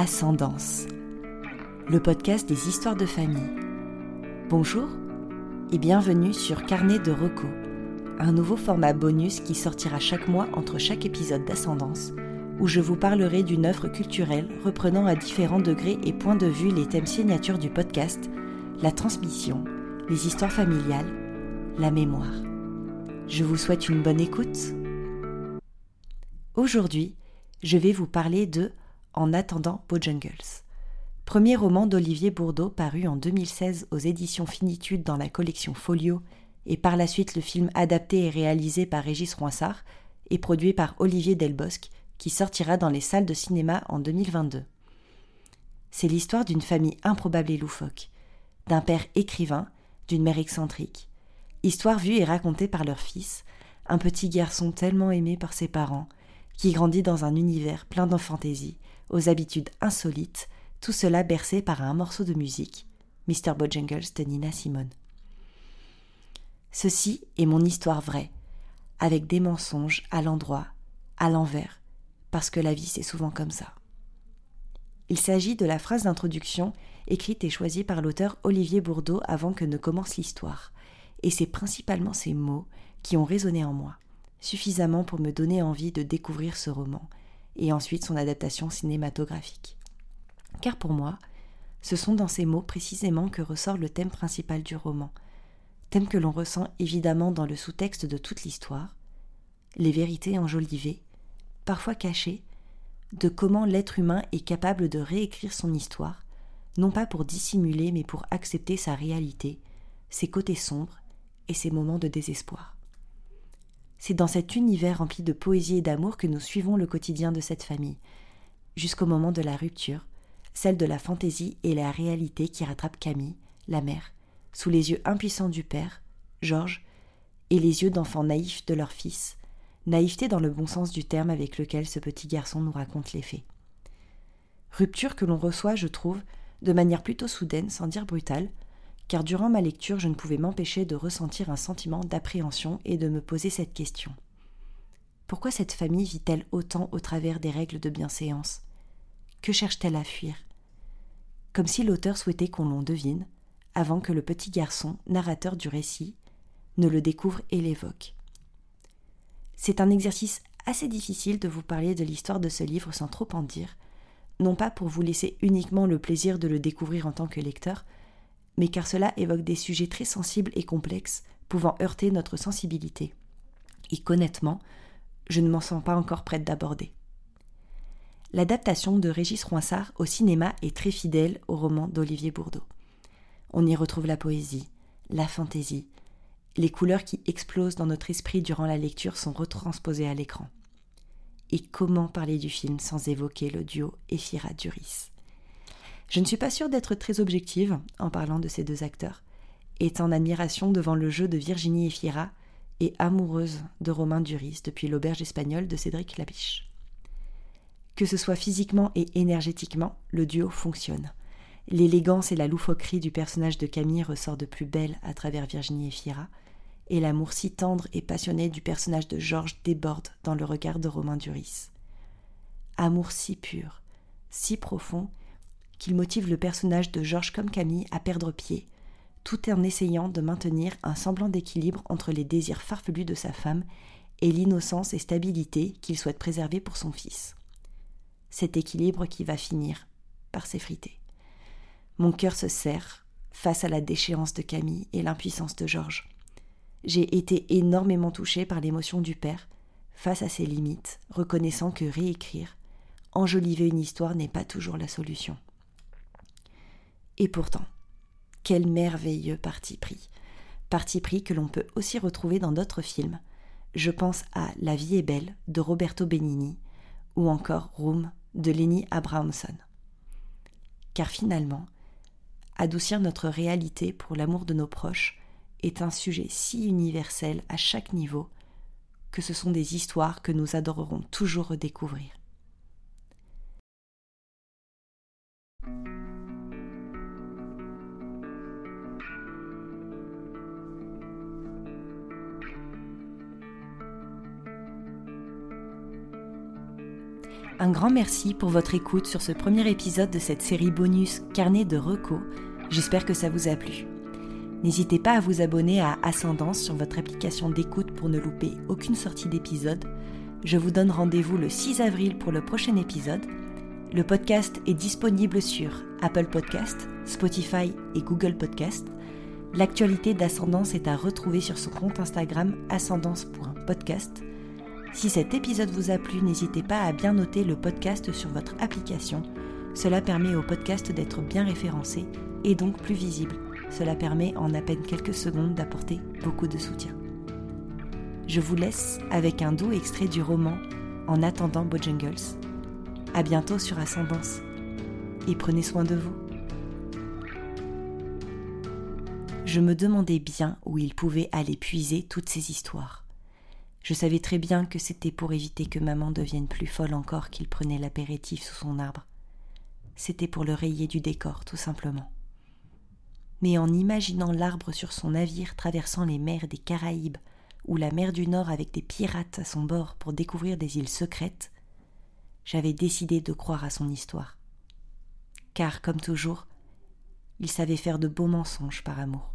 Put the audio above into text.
Ascendance, le podcast des histoires de famille. Bonjour et bienvenue sur Carnet de Reco, un nouveau format bonus qui sortira chaque mois entre chaque épisode d'Ascendance, où je vous parlerai d'une œuvre culturelle reprenant à différents degrés et points de vue les thèmes signatures du podcast, la transmission, les histoires familiales, la mémoire. Je vous souhaite une bonne écoute. Aujourd'hui, je vais vous parler de En attendant Bojangles, premier roman d'Olivier Bourdeau paru en 2016 aux éditions Finitude dans la collection Folio et par la suite le film adapté et réalisé par Régis Roinsard et produit par Olivier Delbosque qui sortira dans les salles de cinéma en 2022. C'est l'histoire d'une famille improbable et loufoque, d'un père écrivain, d'une mère excentrique. Histoire vue et racontée par leur fils, un petit garçon tellement aimé par ses parents, qui grandit dans un univers plein d'enfantaisie, aux habitudes insolites, tout cela bercé par un morceau de musique, Mr. Bojangles de Nina Simone. Ceci est mon histoire vraie, avec des mensonges à l'endroit, à l'envers, parce que la vie c'est souvent comme ça. Il s'agit de la phrase d'introduction écrite et choisie par l'auteur Olivier Bourdeau avant que ne commence l'histoire, et c'est principalement ces mots qui ont résonné en moi suffisamment pour me donner envie de découvrir ce roman, et ensuite son adaptation cinématographique. Car pour moi, ce sont dans ces mots précisément que ressort le thème principal du roman, thème que l'on ressent évidemment dans le sous-texte de toute l'histoire, les vérités enjolivées, parfois cachées, de comment l'être humain est capable de réécrire son histoire, non pas pour dissimuler mais pour accepter sa réalité, ses côtés sombres et ses moments de désespoir. C'est dans cet univers rempli de poésie et d'amour que nous suivons le quotidien de cette famille, jusqu'au moment de la rupture, celle de la fantaisie et la réalité qui rattrape Camille, la mère, sous les yeux impuissants du père, Georges, et les yeux d'enfant naïfs de leur fils, naïveté dans le bon sens du terme avec lequel ce petit garçon nous raconte les faits. Rupture que l'on reçoit, je trouve, de manière plutôt soudaine, sans dire brutale, car durant ma lecture je ne pouvais m'empêcher de ressentir un sentiment d'appréhension et de me poser cette question. Pourquoi cette famille vit-elle autant au travers des règles de bienséance? Que cherche-t-elle à fuir? Comme si l'auteur souhaitait qu'on l'on devine, avant que le petit garçon, narrateur du récit, ne le découvre et l'évoque. C'est un exercice assez difficile de vous parler de l'histoire de ce livre sans trop en dire, non pas pour vous laisser uniquement le plaisir de le découvrir en tant que lecteur, mais car cela évoque des sujets très sensibles et complexes, pouvant heurter notre sensibilité. Et qu'honnêtement, je ne m'en sens pas encore prête d'aborder. L'adaptation de Régis Roinsard au cinéma est très fidèle au roman d'Olivier Bourdeau. On y retrouve la poésie, la fantaisie, les couleurs qui explosent dans notre esprit durant la lecture sont retransposées à l'écran. Et comment parler du film sans évoquer le duo Ephira-Duris je ne suis pas sûre d'être très objective en parlant de ces deux acteurs, est en admiration devant le jeu de Virginie Efira et amoureuse de Romain Duris depuis l'auberge espagnole de Cédric Lapiche. Que ce soit physiquement et énergétiquement, le duo fonctionne. L'élégance et la loufoquerie du personnage de Camille ressort de plus belle à travers Virginie Efira, et l'amour si tendre et passionné du personnage de Georges déborde dans le regard de Romain Duris. Amour si pur, si profond, qu'il motive le personnage de Georges comme Camille à perdre pied, tout en essayant de maintenir un semblant d'équilibre entre les désirs farfelus de sa femme et l'innocence et stabilité qu'il souhaite préserver pour son fils. Cet équilibre qui va finir par s'effriter. Mon cœur se serre face à la déchéance de Camille et l'impuissance de Georges. J'ai été énormément touchée par l'émotion du père face à ses limites, reconnaissant que réécrire, enjoliver une histoire n'est pas toujours la solution. Et pourtant, quel merveilleux parti pris. Parti pris que l'on peut aussi retrouver dans d'autres films. Je pense à La vie est belle de Roberto Benigni ou encore Room de Lenny Abrahamson. Car finalement, adoucir notre réalité pour l'amour de nos proches est un sujet si universel à chaque niveau que ce sont des histoires que nous adorerons toujours redécouvrir. Un grand merci pour votre écoute sur ce premier épisode de cette série bonus Carnet de Reco. J'espère que ça vous a plu. N'hésitez pas à vous abonner à Ascendance sur votre application d'écoute pour ne louper aucune sortie d'épisode. Je vous donne rendez-vous le 6 avril pour le prochain épisode. Le podcast est disponible sur Apple Podcast, Spotify et Google Podcast. L'actualité d'Ascendance est à retrouver sur son compte Instagram ascendance.podcast. Si cet épisode vous a plu, n'hésitez pas à bien noter le podcast sur votre application. Cela permet au podcast d'être bien référencé et donc plus visible. Cela permet en à peine quelques secondes d'apporter beaucoup de soutien. Je vous laisse avec un doux extrait du roman En attendant Bojangles. À bientôt sur Ascendance et prenez soin de vous. Je me demandais bien où il pouvait aller puiser toutes ces histoires. Je savais très bien que c'était pour éviter que maman devienne plus folle encore qu'il prenait l'apéritif sous son arbre. C'était pour le rayer du décor, tout simplement. Mais en imaginant l'arbre sur son navire traversant les mers des Caraïbes, ou la mer du Nord avec des pirates à son bord pour découvrir des îles secrètes, j'avais décidé de croire à son histoire. Car, comme toujours, il savait faire de beaux mensonges par amour.